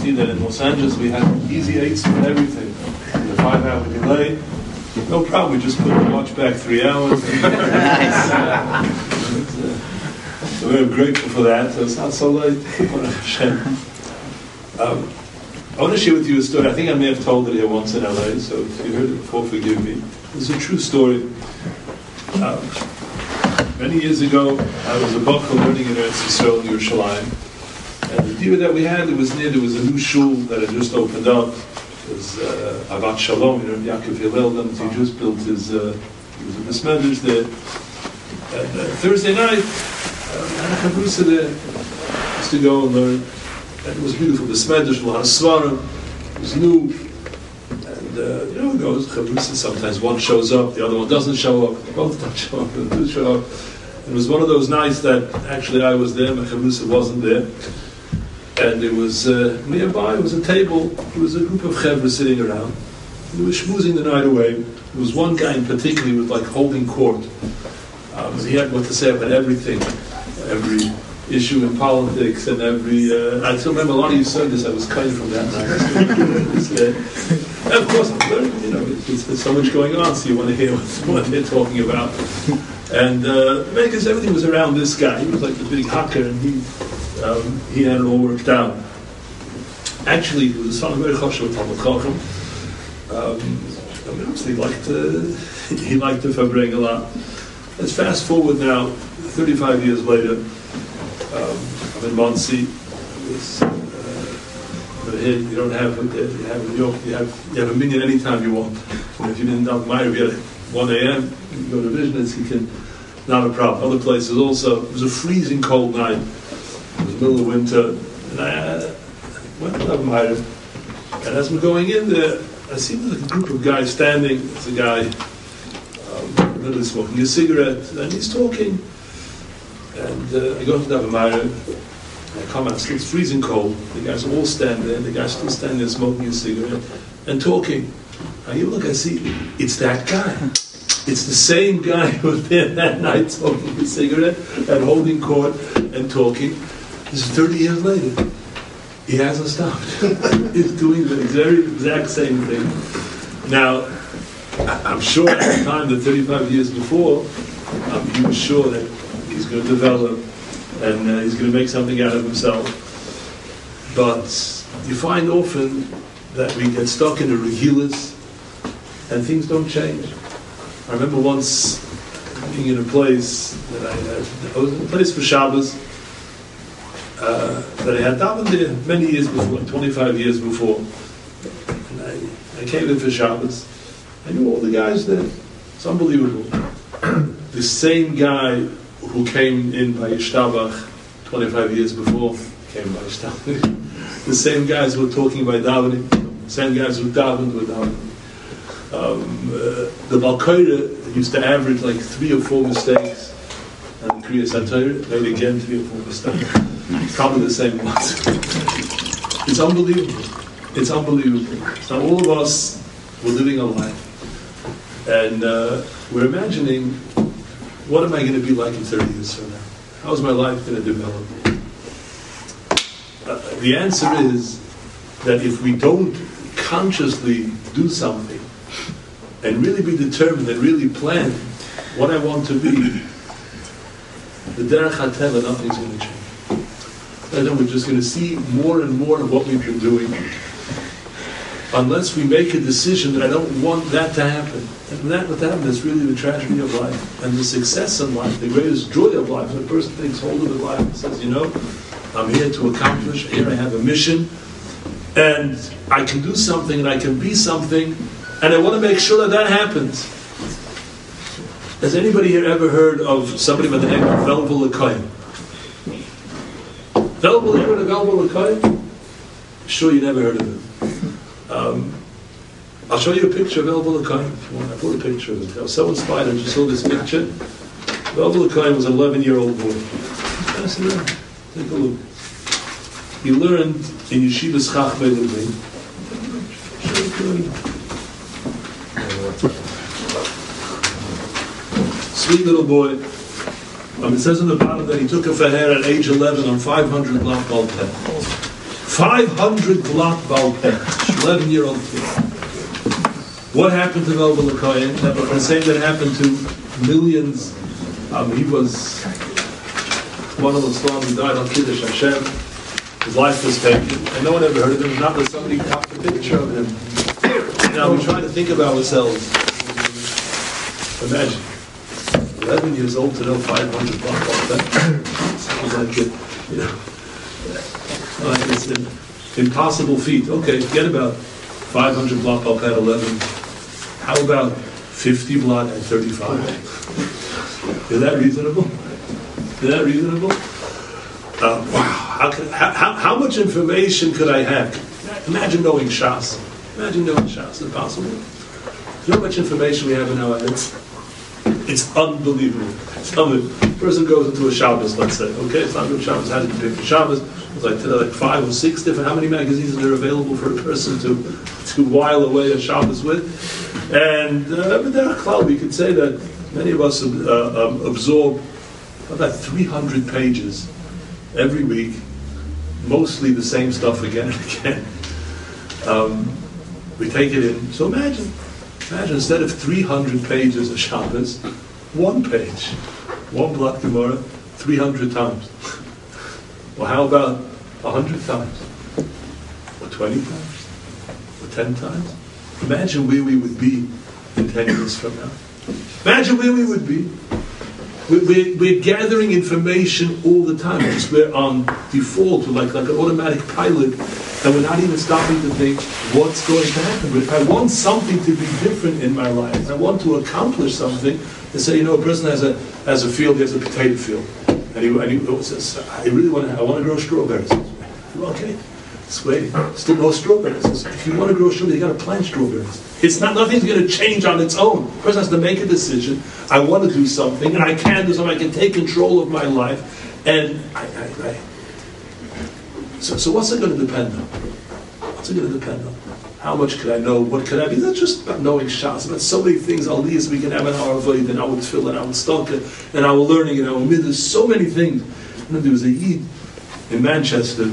see that in Los Angeles we had easy eights for everything. The five hour delay, no problem. We just put the watch back three hours. so we're grateful for that. So it's not so late. Um, I want to share with you a story. I think I may have told it here once in LA, so if you heard it before, forgive me. It's a true story. Um, many years ago, I was a Bachel learning in Eretz Yisrael Yerushalayim. And the deal that we had, it was near, there was a new shul that had just opened up. It was uh, Shalom, you know, Yaakov Hillel, then he just built his, uh, he was a there. And uh, Thursday night, uh, I had a there, used to go and learn. And it was beautiful. The of Svarim. It was new. And, uh, you know, it goes, sometimes one shows up, the other one doesn't show up. Both don't show up, and two show up. It was one of those nights that actually I was there, but Chavrusa wasn't there. And it was uh, nearby, it was a table, there was a group of Chevra sitting around. They were schmoozing the night away. There was one guy in particular who was like holding court. Um, he had what to say about everything, every issue in politics and every. Uh, I still remember a lot of you said this. I was kind from that night. of course, I'm learning. You know, there's, there's, so much going on, so you want to hear what, they're talking about. And uh, because everything was around this guy, he was like the big hacker, and he um, he had it all worked out. Actually, he was a son of very chashuv Talmud Chacham. Um, I mean, obviously, he liked to he liked to verbring a lot. Let's fast forward now, 35 years later. Um, I'm in Monsey. uh, here you don't have you have New York. You have you have a minyan anytime you want. And if you didn't have Maariv, you at 1 a.m. You go to business. You can not a problem. Other places also. It was a freezing cold night. It was the middle of winter, and I uh, went to Maariv. And as we're going in there, I see there's a group of guys standing. There's a guy um, literally smoking a cigarette, and he's talking. And uh, I go to the Avamara, I come out, it's freezing cold. The guys all stand there, the guy's still standing there smoking a cigarette and talking. I you look, I see, it's that guy. It's the same guy who was there that night smoking a cigarette and holding court and talking. This is 30 years later. He hasn't stopped. He's doing the very exact same thing. Now, I'm sure at the time, the 35 years before, um, he was sure that he's going to develop, and uh, he's going to make something out of himself. But you find often that we get stuck in the regilas, and things don't change. I remember once being in a place that I, had, I was in a place for Shabbos uh, that I had davened there many years before, 25 years before. And I, I came in for Shabbos. I knew all the guys there. It's unbelievable. the same guy who came in by Ishtabach 25 years before came by Ishtabach. the same guys who were talking by davening, same guys who davened were davening. Um, uh, the Balkoira used to average like three or four mistakes, and Kriya Satire made again three or four mistakes. Nice. Probably the same ones. it's unbelievable. It's unbelievable. So all of us, we're living a life, and uh, we're imagining what am I going to be like in 30 years from now? How is my life going to develop? Uh, the answer is that if we don't consciously do something and really be determined and really plan what I want to be, the derech hateva, nothing's going to change. And then we're just going to see more and more of what we've been doing unless we make a decision that I don't want that to happen. And that, what happen is really the tragedy of life and the success in life, the greatest joy of life. When a person takes hold of his life and says, you know, I'm here to accomplish, here I have a mission, and I can do something and I can be something, and I want to make sure that that happens. Has anybody here ever heard of somebody by the name of Velvel Lakoyim? Velvel, you heard of Lakoyim? Sure, you never heard of him. Um, I'll show you a picture of El Bulakaim if you want. I put a picture of it. I was so inspired I just saw this picture. El Bulakaim was an 11 year old boy. It around. Take a look. He learned in Yeshiva's Chachmei Lublin. Sweet little boy. Um, it says in the bottom that he took a faher at age 11 on 500 Lamp 500 block Balpeh, 11 year old kid. What happened to Velvel Kohen? The same that happened to millions. Um, he was one of the Islam who died on Kiddush Hashem. His life was taken, and no one ever heard of him. Not that somebody took a picture of him. Now we try to think of ourselves. Imagine, 11 years old to know 500 block Balpeh. Sounds like it, you know. Like it's an impossible feat. Okay, forget about 500 block up at 11. How about 50 block at 35? Is that reasonable? Is that reasonable? Uh, wow. How, how, how, much information could I have? Imagine knowing Shas. Imagine knowing Shas. Is it possible? How much information we have in our heads? It's unbelievable. A person goes into a Shabbos, let's say. Okay, it's not good Shabbos. How do you pick for Shabbos? It's like, like five or six different. How many magazines are there available for a person to to while away a Shabbos with? And uh, but we could say that many of us uh, um, absorb about 300 pages every week, mostly the same stuff again and again. Um, we take it in. So imagine, imagine instead of 300 pages of Shabbos, one page, one block Gemara, 300 times. Well, how about 100 times? Or 20 times? Or 10 times? Imagine where we would be in 10 years from now. Imagine where we would be. We're, we're, gathering information all the time. Just we're on um, default, we're like, like an automatic pilot, and we're not even stopping to think what's going to happen. But if I want something to be different in my life, I want to accomplish something, and say, you know, a person has a has a field, he has a potato field, and he, and he says, I really want to, I want to grow strawberries. Okay, wait, still no strawberries. If you want to grow strawberries, you got to plant strawberries. It's not nothing's going to change on its own. The person has to make a decision. I want to do something, and I can do something. I can take control of my life, and I. I, I. So, so what's it going to depend on? What's it going to depend on? How much could I know? What could I be? That's just about knowing Shas. But so many things, aliyahs we can have in our avoid, and I our tefillah, and our stalker, and our learning, and mid. There's so many things. And there was a yid in Manchester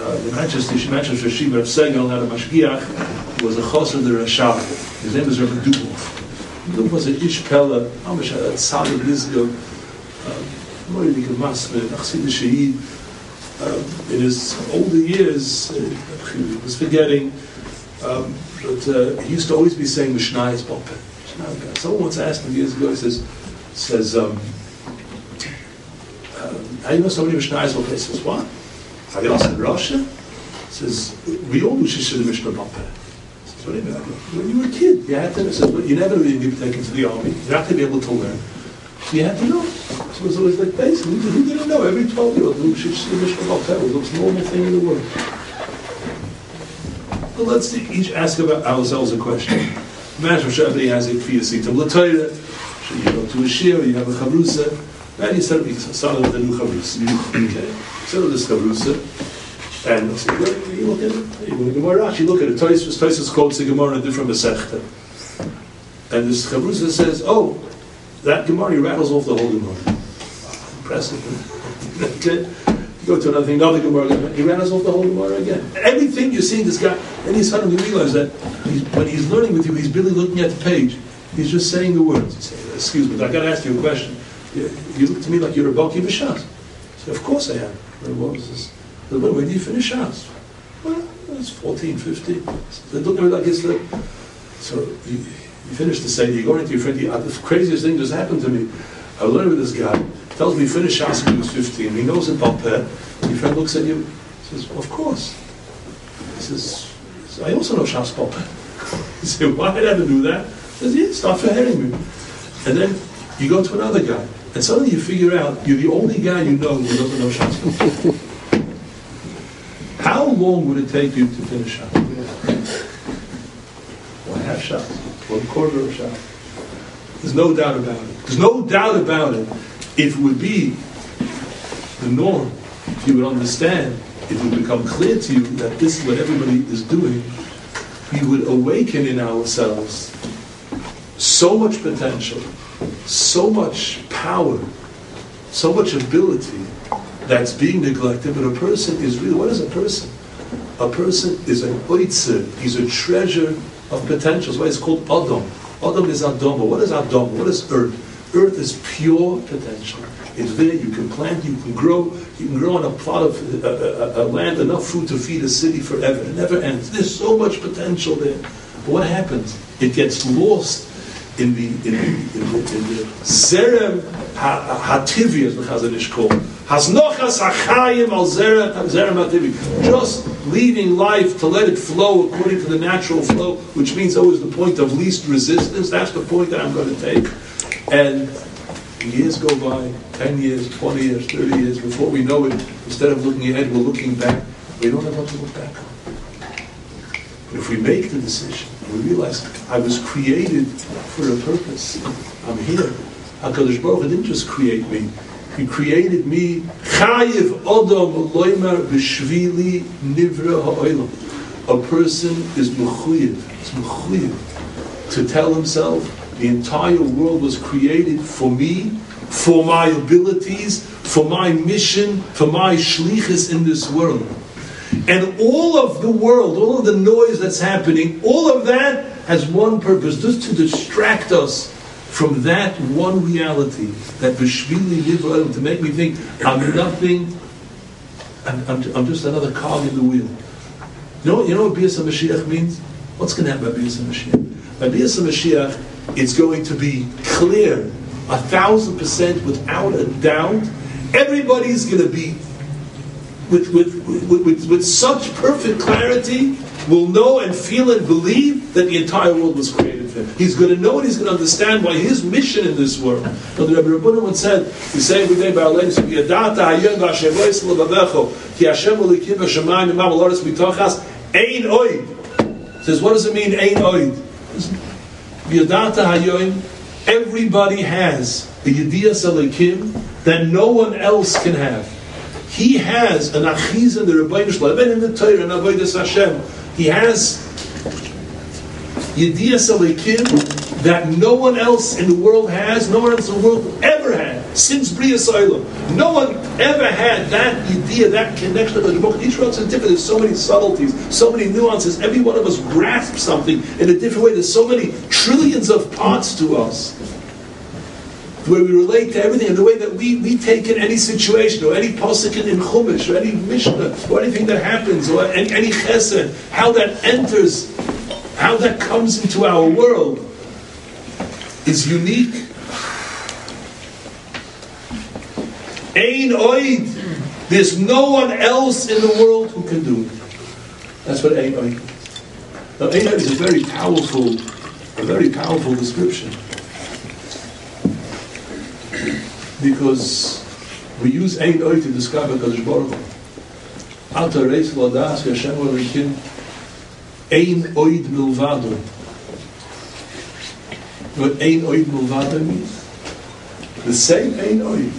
uh, the Manchester, Manchester Shiva of Segel had a mashgiach, was a chos of the Rashab. His name is Rabbi Dubov. Dubov was an Ish Pella, Amish, a Tzad of Lizgo, Moiridik of Masme, Achsid Shahid. In his older years, uh, he was forgetting, um, but uh, he used to always be saying Mishnayis Bope. Someone once asked him years ago, he says, says, um, uh, how do you know so many Mishnayis Bope? He says, what? Chayos in Russia says, we all wish to the Mishnah you? When you were a kid, you had to, says, you never really be taken to the army. You have to be able to learn. You had to know. So it was always like basically, who didn't know? Every 12 year old knew should Mishnah Bamper. It was the most normal thing in the world. But let's each ask about ourselves a question. Imagine somebody has a kfiyasitim l'toyre. You go to a shir, you have a chavrusa, and you start, start with the new chavrusa. Okay. So this Chavrusa, and say, well, you look at it, you look at Gemara, you look at it, Toys, Toys quotes the Gemara in a different Masechta. And this Chavrusa says, oh, that Gemara, he rattles off the whole Gemara. Impressive. okay. You go to another thing, another Gemara, he rattles off the whole Gemara again. Everything you're seeing this guy, and he suddenly realizes that he's, when he's learning with you, he's really looking at the page. He's just saying the words. He's saying, excuse me, I've got to ask you a question. You, you look to me like you're a Baki B'Shas. So of course I am. What was this? When, when do you finish Shas? Well, it's 14, 15. So they look at me like it's like, so you, you finish the Seder, you go into your friend, you, the craziest thing just happened to me. I learned with this guy, tells me he finished Shas when he was 15, he knows it Balpeh, your friend looks at you, says, of course. He says, I also know Shas Balpeh. He said, why did I do that? He says, yeah, stop forgetting me. And then you go to another guy. And suddenly you figure out you're the only guy you know who doesn't know Shas. How long would it take you to finish Shas? One half shot, one quarter of a shot. There's no doubt about it. There's no doubt about it. If it would be the norm, if you would understand, if it would become clear to you that this is what everybody is doing, we would awaken in ourselves so much potential so much power, so much ability that's being neglected, but a person is really, what is a person? A person is an oitzer, he's a treasure of potentials. Why it's called Adam. Adam is Adama. What is Adam? What is earth? Earth is pure potential. It's there. You can plant. You can grow. You can grow on a plot of uh, a, a, land enough food to feed a city forever. It never ends. There's so much potential there. But what happens? It gets lost in the in the, in the, in the zerem hativi, as the Chazon Ish called. Hasnochas hachayim al zerem hativi. Just leaving life to let it flow according to the natural flow, which means always the point of least resistance. That's the point that I'm going to take. And years go by, 10 years, 20 years, 30 years, before we know it, instead of looking ahead, we're looking back. We don't have what to look back on. But if we make the decision, we realize I was created for a purpose. I'm here. HaKadosh Baruch Hu didn't just create me. He created me. Chayiv Adam Loimer B'Shvili Nivra Ha'olam. A person is mechuyev. It's mechuyev to tell himself the entire world was created for me, for my abilities, for my mission, for my shlichus in this world. And all of the world, all of the noise that's happening, all of that has one purpose, just to distract us from that one reality, that Bishvili Nivra, to make me think I'm nothing, I'm, I'm, I'm, just another cog in the wheel. You know, you know what Bias Mashiach means? What's going to happen by Bias Mashiach? By Bias Mashiach, it's going to be clear, a thousand percent, without a doubt. Everybody's going to be with, with, with, with, such perfect clarity will know and feel and believe that the entire world was created for him. He's going to know and he's going to understand why his mission in this world. Now the Rebbe Rabbunim once said, we say every day by our ladies, ki Hashem ulikim v'shamayim imam aloris mitochas, ein oid. Says, what does it mean, ein oid? Everybody has the Yediyas Elikim that no one else can have. He has an achiz in the Rebbeinu Shalom, and in the Torah and Avodas Hashem. He has Yediyas Elikim that no one else in the world has, no one else in the world ever had since Bria Soilam. No one ever had that idea, that connection to the book. Each one is different. There's so many subtleties, so many nuances. Every one of us grasps something in a different way. There's so many trillions of parts to us where we relate to everything in the way that we, we take in any situation or any pasuk in Chumash or any Mishnah or anything that happens or any, any chesed, how that enters, how that comes into our world is unique. Ein oid. There's no one else in the world who can do it. That's what ein oid. Now, ein oid is a very powerful, a very powerful description because we use Ein Oy to describe HaKadosh Baruch Hu. Alta Reis Ladas Hashem Elikim Ein Oid Milvado. What Ein Oid Milvado means? The same Ein Oid.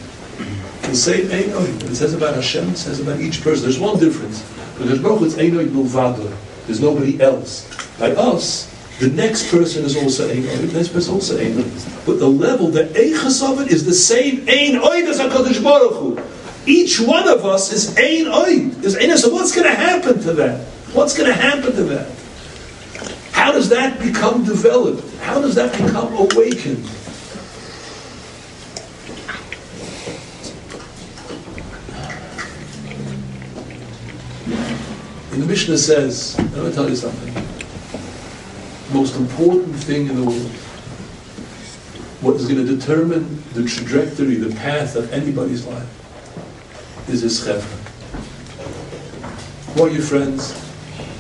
The same Ein Oid. It says about Hashem, it says about each person. There's one difference. Because Baruch Hu is Ein Oid Milvado. There's nobody else. By us, the next person is also Ein Oid, the next person also Ein Oid. But the level, the Eichas of it is the same Ein Oid as HaKadosh Baruch Hu. Each one of us is Ein Oid. Is Ein So what's going to happen to that? What's going to happen to that? How does that become developed? How does that become awakened? And the Mishnah says, going to tell you something most important thing in the world. What is going to determine the trajectory, the path of anybody's life is his chevra. Who are your friends?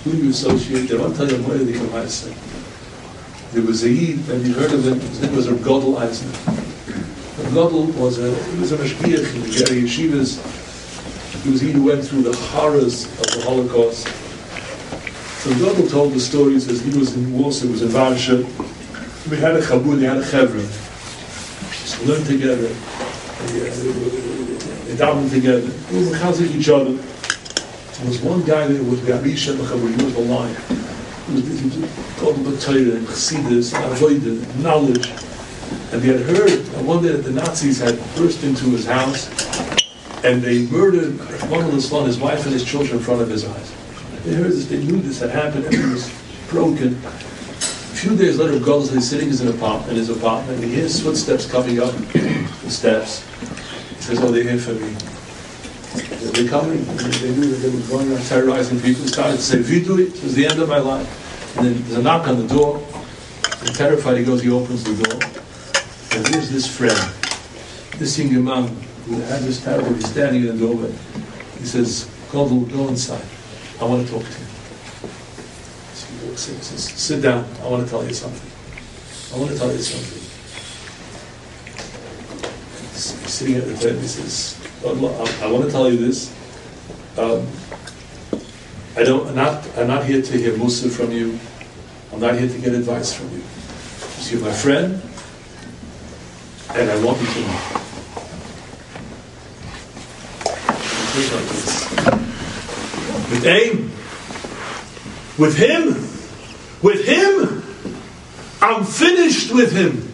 Who do you associate? I want to tell you more than you say. There was a Yid, and you heard of him, his name was Reb Godel Eisner. Reb Godel was a, he was a mashgiach in the Gerrer Yeshivas. He was he who went through the horrors of the Holocaust so Godel told the story, he says he was in Warsaw, he was in Varsha. We had a chabur, we had a chevra. So learned together. They davened together. We were chazik each other. There was one guy there was Gabish and Chabur, he was the lion. He was, he called the Torah and Chassidus, Avodah, knowledge. And they had heard, and one day that the Nazis had burst into his house and they murdered one of his wife and his children in front of his eyes. They heard this, they knew this had happened, everything was broken. A few days later, God's is sitting in his apartment, in his apartment, and he hears footsteps coming up the steps. He says, Oh, they're here for me. They're coming. They knew that they were going around terrorizing people. He started to say, do it, it was the end of my life. And then there's a knock on the door. And terrified, he goes, he opens the door. And there's this friend, this young man who had this terrible, he's standing in the doorway. He says, God go inside. I want to talk to you. He walks in, he says, sit down, I want to tell you something. I want to tell you something. He's sitting at the bed, he says, I, want to tell you this. Um, I don't, I'm not, I'm not here to hear Musa from you. I'm not here to get advice from you. You're my friend, and I want you to know. With with him, with him, I'm finished with him.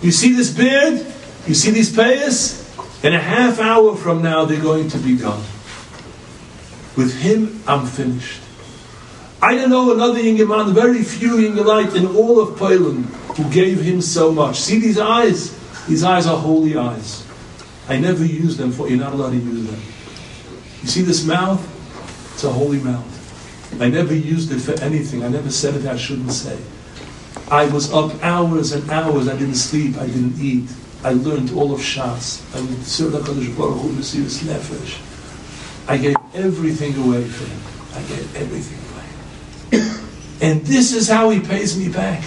You see this beard? You see these payas? In a half hour from now, they're going to be gone. With him, I'm finished. I don't know another Yingaman, very few Yingalite in all of Poland who gave him so much. See these eyes? These eyes are holy eyes. I never use them for, you're not allowed to use them. You see this mouth? It's a holy mouth. I never used it for anything. I never said it I shouldn't say. I was up hours and hours. I didn't sleep. I didn't eat. I learned all of Shas. I would serve Baruch Hu this Nefesh. I gave everything away for him. I gave everything away. and this is how he pays me back.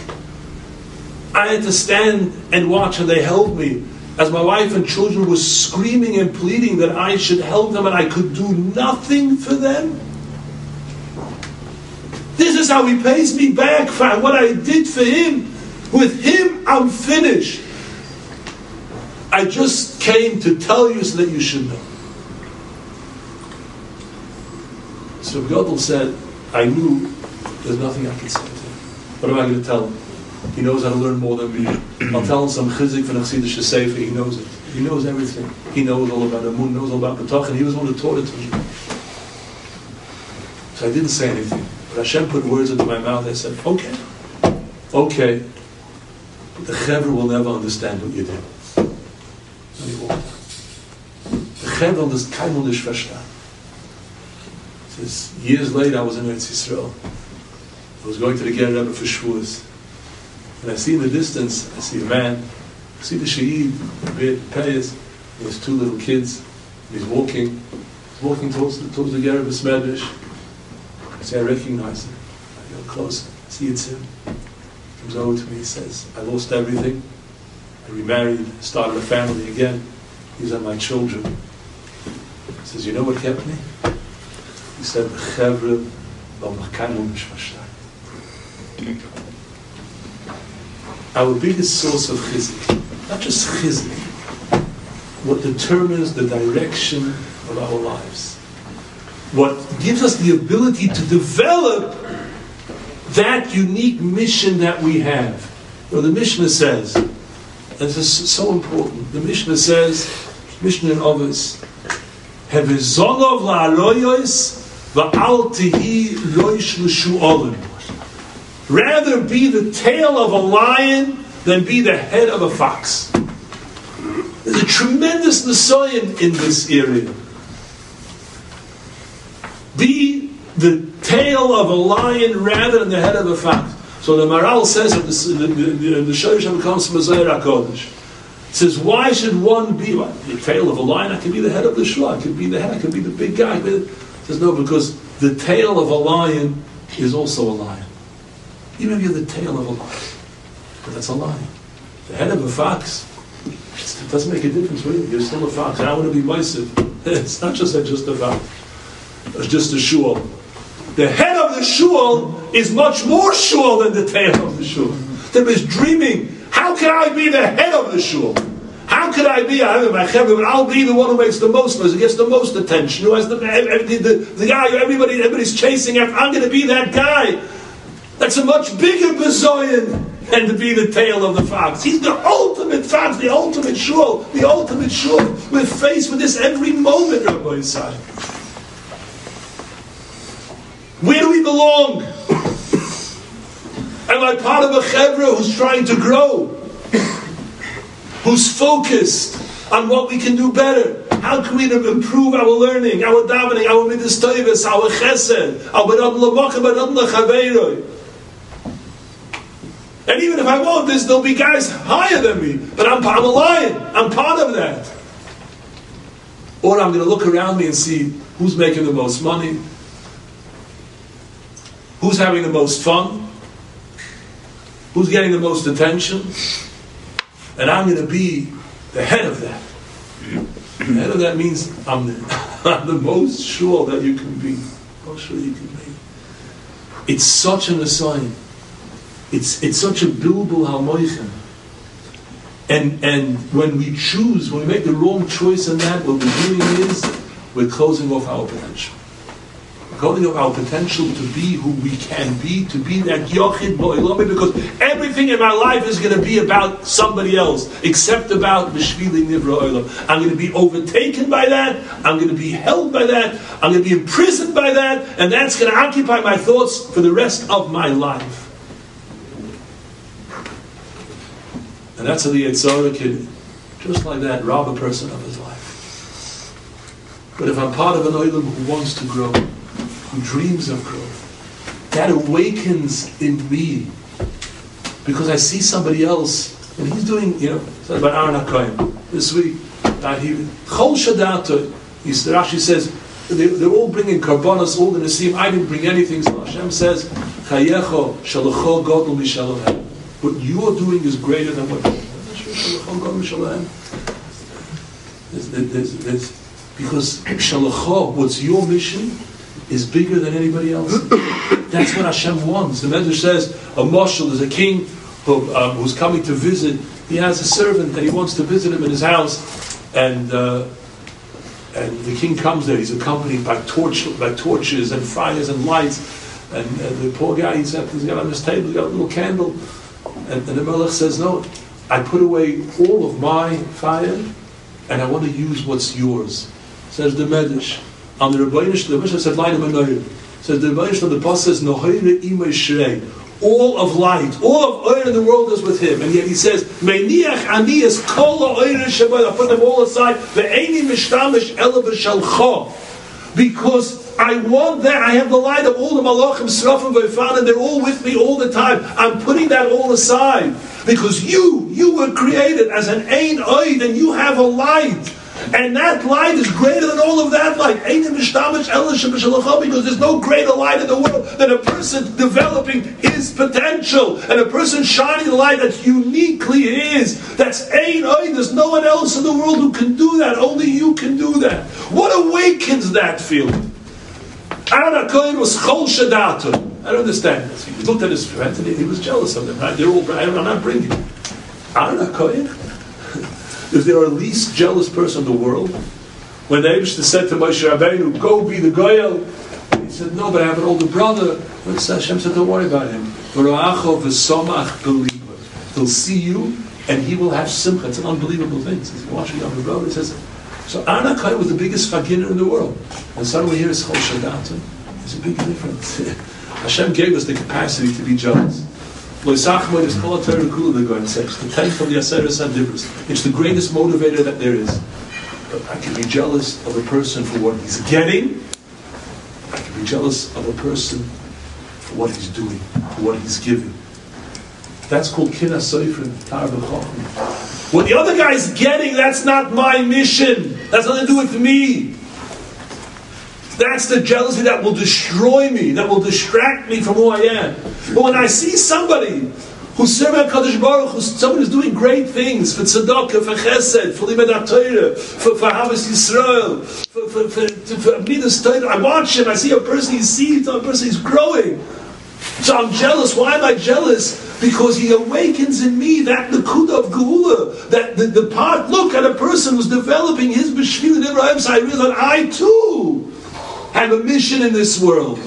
I had to stand and watch, and they held me as my wife and children were screaming and pleading that I should help them, and I could do nothing for them. This is how he pays me back for what I did for him. With him, I'm finished. I just came to tell you so that you should know. So Godel said, I knew there's nothing I could say to him. What am I going to tell him? He knows how to learn more than me. I'll tell him some chizik from Chassidish Sefer. He knows it. He knows everything. He knows all about the moon, knows all about B'tach, and he was the one who taught it to me. So I didn't say anything. But Hashem put words into my mouth. I said, okay, okay. But the Chevra will never understand what you did. And he walked The Chevra does kein verstehen. Says, years later, I was in Eretz Yisrael. I was going to the Ger Rebbe for Shavuos. And I see in the distance, I see a man, I see the Shaheed, the Payas, he has two little kids, he's walking, he's walking towards the, towards the Ger Rebbe's Medrash. I say, I recognize him. I go close, I see it's him. He comes over to me, he says, I lost everything. I remarried, started a family again. These are my children. He says, you know what kept me? He said, our biggest source of chizik, not just chizik, what determines the direction of our lives, what gives us the ability to develop that unique mission that we have. You know, the Mishnah says, and this is so important, the Mishnah says, Mishnah in Ovis, Hevizonov la'aloyos va'al tihi loish l'shu olim. Rather be the tail of a lion than be the head of a fox. There's a tremendous Nisayan in this area. Be the tail of a lion rather than the head of a fox. So the Maral says in the, the, comes from Zayra Kodesh. says, why should one be what, the tail of a lion? I could be the head of the shul. I could be the head. I could be the big guy. He says, no, because the tail of a lion is also a lion. Even if you're the tail of a lion, but that's a lion. The head of a fox, it doesn't make a difference really. You're still a fox. I want to be myself. It's not just a, just a fox. Just a shul. The head of the shul is much more shul than the tail of the shul. There is dreaming. How can I be the head of the shul? How could I be? I have my but I'll be the one who makes the most noise, who gets the most attention, who has the the, the, the guy who everybody everybody's chasing after. I'm going to be that guy. That's a much bigger bazoyan than to be the tail of the fox. He's the ultimate fox, the ultimate shul, the ultimate shul. We're faced with this every moment, Rabbi Yisai. Where do we belong? Am I part of a chevra who's trying to grow? Who's focused on what we can do better? How can we improve our learning, our davening, our midas our chesed, our and even if I won't, there's, there'll be guys higher than me. But I'm, I'm a lion. I'm part of that. Or I'm going to look around me and see who's making the most money, who's having the most fun, who's getting the most attention, and I'm going to be the head of that. The head of that means I'm the, I'm the most sure that you can be. Sure you can be. It's such an assignment. It's, it's such a bilbul halmoichem. And, and when we choose, when we make the wrong choice in that, what we're doing is we're closing off our potential. Closing off our potential to be who we can be, to be that yochid bo'ilami, because everything in my life is going to be about somebody else, except about b'shvili nivra oilam. I'm going to be overtaken by that. I'm going to be held by that. I'm going to be imprisoned by that, and that's going to occupy my thoughts for the rest of my life. That's how the Yetzirah can, just like that, rob a person of his life. But if I'm part of an Oilam who wants to grow, who dreams of growth, that awakens in me. Because I see somebody else, and he's doing, you know, about Aaron HaKohen this week, that he, Chol Shadata, Rashi says, they, they're all bringing karbonas, all the Nasim. I didn't bring anything. So Hashem says, Chayecho, Shalacho, Godel, Mishalohem. What you are doing is greater than what because what's your mission, is bigger than anybody else. That's what Hashem wants. The Medrash says a marshal is a king who, um, who's coming to visit. He has a servant and he wants to visit him in his house, and uh, and the king comes there. He's accompanied by torch by torches and fires and lights. And uh, the poor guy, he's, he's got on his table, he's got a little candle, and, and the Melech says, No, I put away all of my fire and I want to use what's yours. Says the Medrash. On the Rebbeinish, the Mishnah said, Laina Menoyer. Says the Rebbeinish, the Pasuk says, Nohayre Imay Shrei. All of light, all of oil in the world is with him. And yet he says, Meiniach Aniyas Kol Oyer Shabbat. I put them all aside. Ve'eni Mishtamish Ela B'Shalcho. Because I want that. I have the light of all the malachim, srafim, v'ifan, and they're all with me all the time. I'm putting that all aside because you, you were created as an ein oid, and you have a light. And that light is greater than all of that light. Because there's no greater light in the world than a person developing his potential and a person shining the light that's uniquely his. That's Ein Oy. There's no one else in the world who can do that. Only you can do that. What awakens that feeling? Aaron HaKohen was chol shadatu. I don't understand this. He looked at his friends and he was jealous of them. Right? They're all, I'm not bringing. Aaron HaKohen? Is there a least jealous person in the world? When the Abishta said to Moshe Rabbeinu, go be the Goyal, he said, no, but I have an older brother. But Hashem said, don't worry about him. He'll see you and he will have simcha. It's an unbelievable thing. He says, watch your younger brother. He says, so Anakai was the biggest faginer in the world. And suddenly here is Chol Shadata. There's a big difference. Hashem gave us the capacity to be jealous. It's the tenth of the Aseres Adibris. It's the greatest motivator that there is. But I can be jealous of a person for what he's getting. I can be jealous of a person for what he's doing, for what he's giving. That's called Kina Seifrin, Tar what the other guy's getting, that's not my mission. That's nothing to do with me. That's the jealousy that will destroy me, that will distract me from who I am. But when I see somebody who's serving Kaddish Baruch, who's somebody who's doing great things for tzedakah, for chesed, for limed Torah, for, for Havas Yisrael, for, for, for, for Torah, I watch him, I see a person he's sees, a person he's growing. So I'm jealous. Why am I jealous? Because he awakens in me that the kuda of Geula, that the, the part, look at a person who's developing his Bishvil in Abraham, so I realize I too have a mission in this world.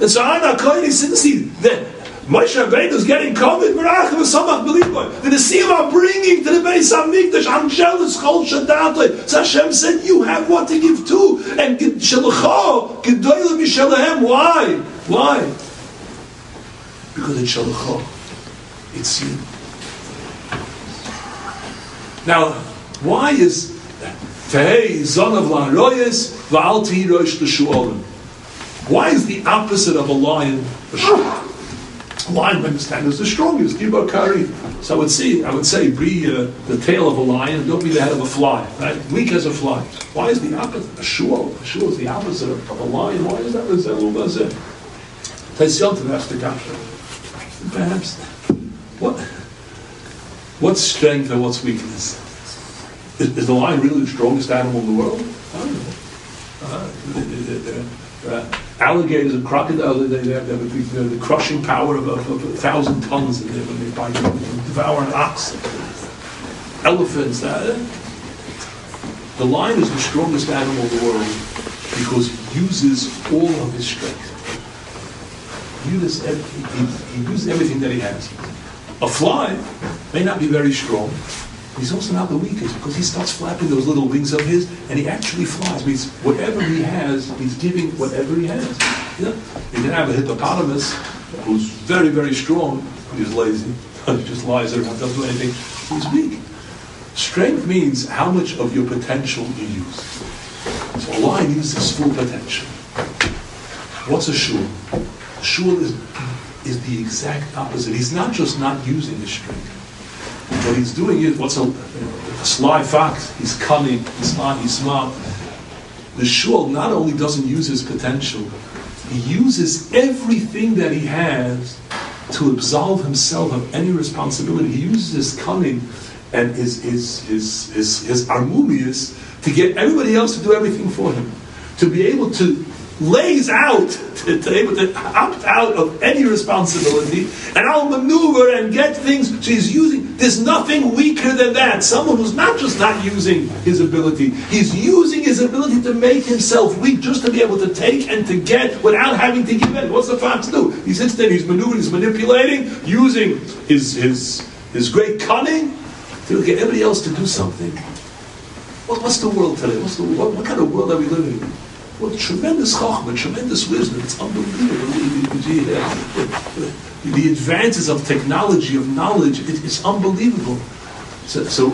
And so I'm not going to see that Moshe Rabbeinu is getting COVID, Merachim. The Nisim are bringing to the base of Mikdash. I'm Chol Shadate. So Hashem said, you have what to give too. And Shalachah, Gedoyle Mishalahem. Why? Why? Because it's Shalachah. It's you. Now, why is? Why is the opposite of a lion a shark? A lion, I understand, is the strongest. So I would say, I would say, be uh, the tail of a lion, don't be the head of a fly. Right? Weak as a fly. Why is the opposite? A shul. A shul is the opposite of, of a lion. Why is that resembled as it? Taisyontav the kasha. Perhaps. What? What's strength and what's weakness? Is, is, the lion really the strongest animal in the world? I don't know. Uh, uh, alligators and crocodiles, they, they have, they have the, crushing power of, of, a thousand tons in there when they bite, devour an ox. Elephants, uh, the lion is the strongest animal in the world because he uses all of his strength. He uses, he, he uses everything that he has. A fly may not be very strong, he's also not the weakest because he starts flapping those little wings of his and he actually flies. Means whatever he has, he's giving whatever he has. Know? you can have a hippopotamus who's very, very strong, but he's lazy. he just lies there and doesn't do anything. He's weak. Strength means how much of your potential you use. So a lion uses his full potential. What's a shul? A shul is, is the exact opposite. He's not just not using his strength. What he's doing is what's a, a sly fox. He's cunning, he's smart, he's smart. The shul not only doesn't use his potential, he uses everything that he has to absolve himself of any responsibility. He uses his cunning and his, his, his, his, his armumius to get everybody else to do everything for him. To be able to lays out to, to able to opt out of any responsibility and I'll maneuver and get things. She's using, there's nothing weaker than that. Someone who's not just not using his ability, he's using his ability to make himself weak just to be able to take and to get without having to give in. What's the fox do? He sits there, he's maneuvering, he's manipulating, using his, his, his great cunning to get everybody else to do something. What, what's the world today? What's the, what, what kind of world are we living in? What tremendous chachma, tremendous wisdom. It's unbelievable. The advances of technology, of knowledge, it, it's unbelievable. So, so,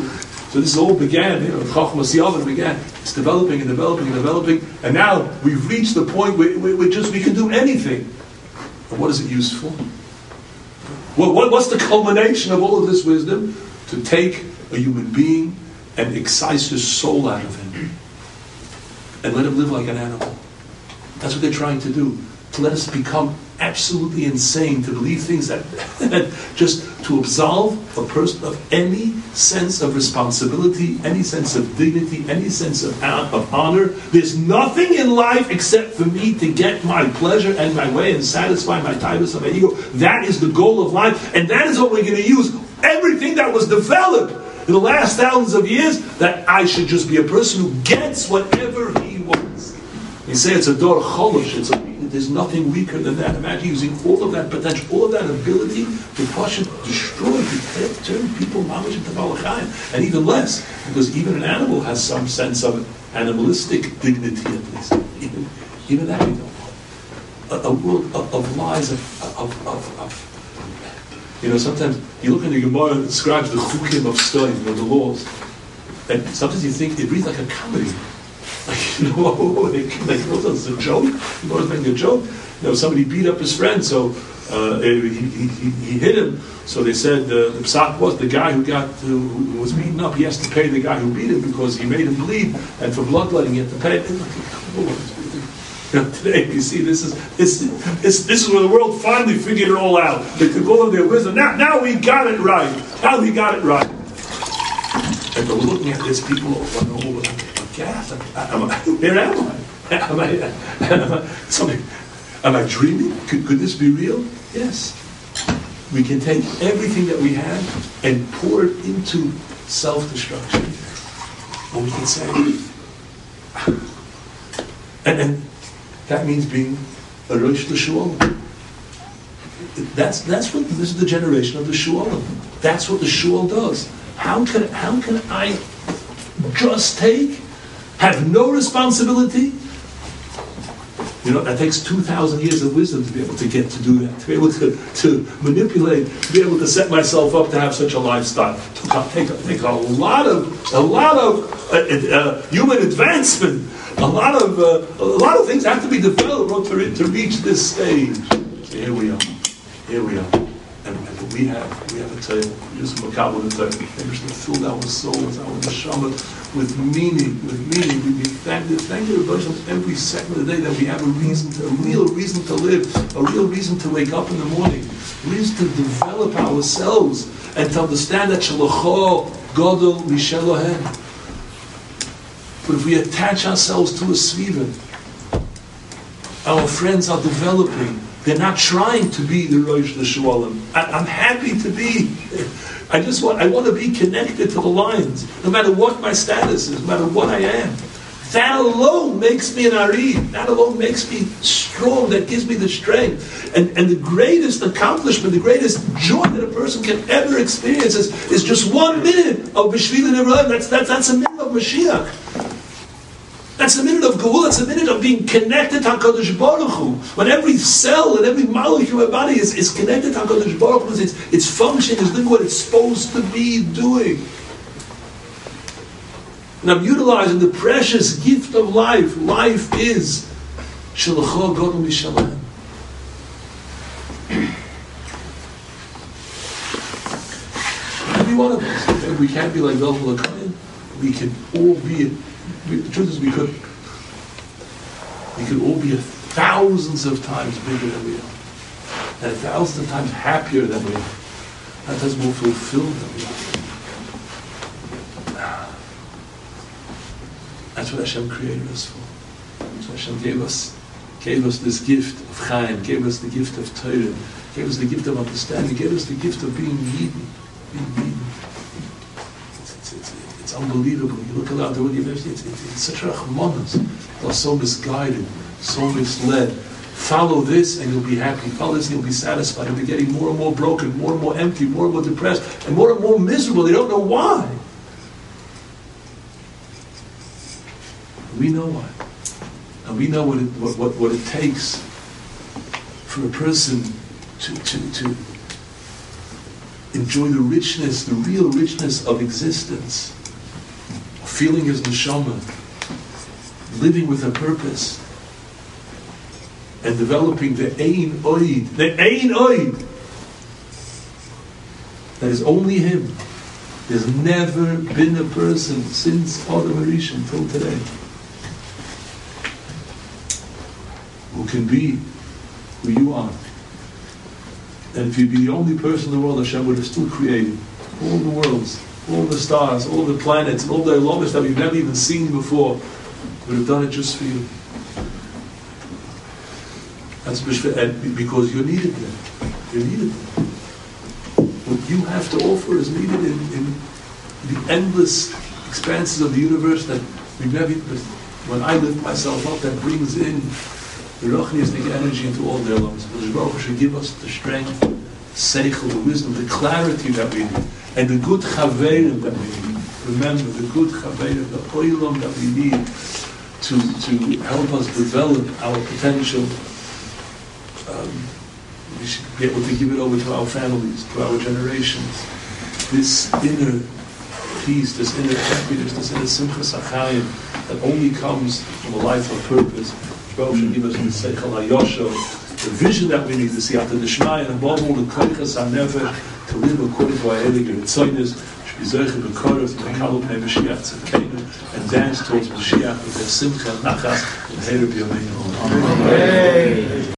so, this all began, you know, chachma siyavim began. It's developing and developing and developing, and now we've reached the point where, where, where just we can do anything. But what is it used for? What, what, what's the culmination of all of this wisdom? To take a human being and excise his soul out of him and let him live like an animal. That's what they're trying to do. To let us become absolutely insane, to believe things that, just to absolve a person of any sense of responsibility, any sense of dignity, any sense of, of honor. There's nothing in life except for me to get my pleasure and my way and satisfy my tightness of my ego. That is the goal of life, and that is what we're going to use. Everything that was developed in the last thousands of years, that I should just be a person who gets whatever he you say it's a dor cholosh, it's a, there's nothing weaker than that. Imagine using all of that potential, all of that ability to push it, destroy, to turn people mamish into malachayim, and even less, because even an animal has some sense of animalistic dignity at least. Even, even that we don't a, a world of, of lies, of, of, of, of, you know, sometimes you look in the Gemara and it describes the chukim of Stein, you know, the laws, and sometimes you think it reads like a comedy. You know, they, they thought it was a joke. He was making a joke. You know, somebody beat up his friend, so uh, he, he, he, hit him. So they said uh, the psak was the guy who got who, was beaten up. He has to pay the guy who beat him because he made him bleed, and for bloodletting, he had to pay. You today you see this is this, this this is where the world finally figured it all out. They took all of their wisdom. Now, now we got it right. Now we got it right. And we're looking at this, people are over gas. Am I, where am I? Am I, am I, something, am I dreaming? Could, could this be real? Yes. We can take everything that we have and pour it into self-destruction. Or we can say, and, and that means being a Rosh Shuolim. That's, that's what, this is the generation of the Shuolim. That's what the Shuol does. How can, how can I just take have no responsibility. You know, that takes 2,000 years of wisdom to be able to get to do that, to be able to, to manipulate, to be able to set myself up to have such a lifestyle. It take, take a lot of, a lot of uh, uh, human advancement, a lot of, uh, a lot of things have to be developed to, to reach this stage. Here we are. Here we are. And, and we have, we have a tale, just the Torah. Maybe to fill our souls, our neshama with meaning, with meaning. We, we thank thank you every second of the day that we have a reason, to, a real reason to live, a real reason to wake up in the morning, reason to develop ourselves and to understand that Shalacho Godel Mishelohem. But if we attach ourselves to a sviva, our friends are developing. They're not trying to be the Rosh Shualim. I'm happy to be. I just want, I want to be connected to the lines, no matter what my status is, no matter what I am. That alone makes me an Ari. That alone makes me strong. That gives me the strength. And, and the greatest accomplishment, the greatest joy that a person can ever experience is, is just one minute of Bishvil and That's, that's, that's a minute of Mashiach. That's a minute of Geulah. That's a minute of being connected to HaKadosh Baruch Hu. When every cell and every molecule of my body is, is connected to HaKadosh Baruch Hu, it's, it's functioning, is doing what it's supposed to be doing. And I'm utilizing the precious gift of life. Life is Shalachah Godel Mishalem. Every one of us. If We can't be like Velvel We can all be we, the truth is we could we could all be thousands of times bigger than we are. And thousands of times happier than we are. And thousands more fulfilled than we are. That's what Hashem created us for. What Hashem gave us gave us this gift of Chaim, gave us the gift of Torah, gave us the gift of understanding, gave us the gift of being Yidden, being Yidden unbelievable. You look around the world, it's, it's, it's such a rachmanas. They're so misguided, so misled. Follow this and you'll be happy. Follow this and you'll be satisfied. And they're getting more and more broken, more and more empty, more and more depressed, and more and more miserable. They don't know why. We know why. And we know what it, what, what, what it takes for a person to, to, to enjoy the richness, the real richness of existence feeling his neshama, living with a purpose, and developing the ein oid, the ein oid, that is only him. There's never been a person since Adam HaRishon till today who can be who you are. And if you'd be the only person in the world, Hashem would have still created all the worlds all the stars, all the planets, all the Elomis that we've never even seen before, would have done it just for you. That's because you're needed there. You're needed there. What you have to offer is needed in, in the endless expanses of the universe that we've never. When I lift myself up, that brings in the Ruchniistic energy into all the. The Baruch should give us the strength, seichel, the wisdom, the clarity that we need and the good chaverim that we need. Remember, the good chaverim, the oilam that we need to, to help us develop our potential. Um, we should be able to give it over to our families, to our generations. This inner peace, this inner happiness, this inner simchas achayim that only comes from a life of purpose. God should give us the seichel the vision that we need to see after the Shema, and above all the koichas never to live according to our Heilige Ritzoynes, should be Zerche Bekorov, Mekabel and dance towards Mashiach with their Simcha and Nachas, and Heir B'Yomeinu. Amen.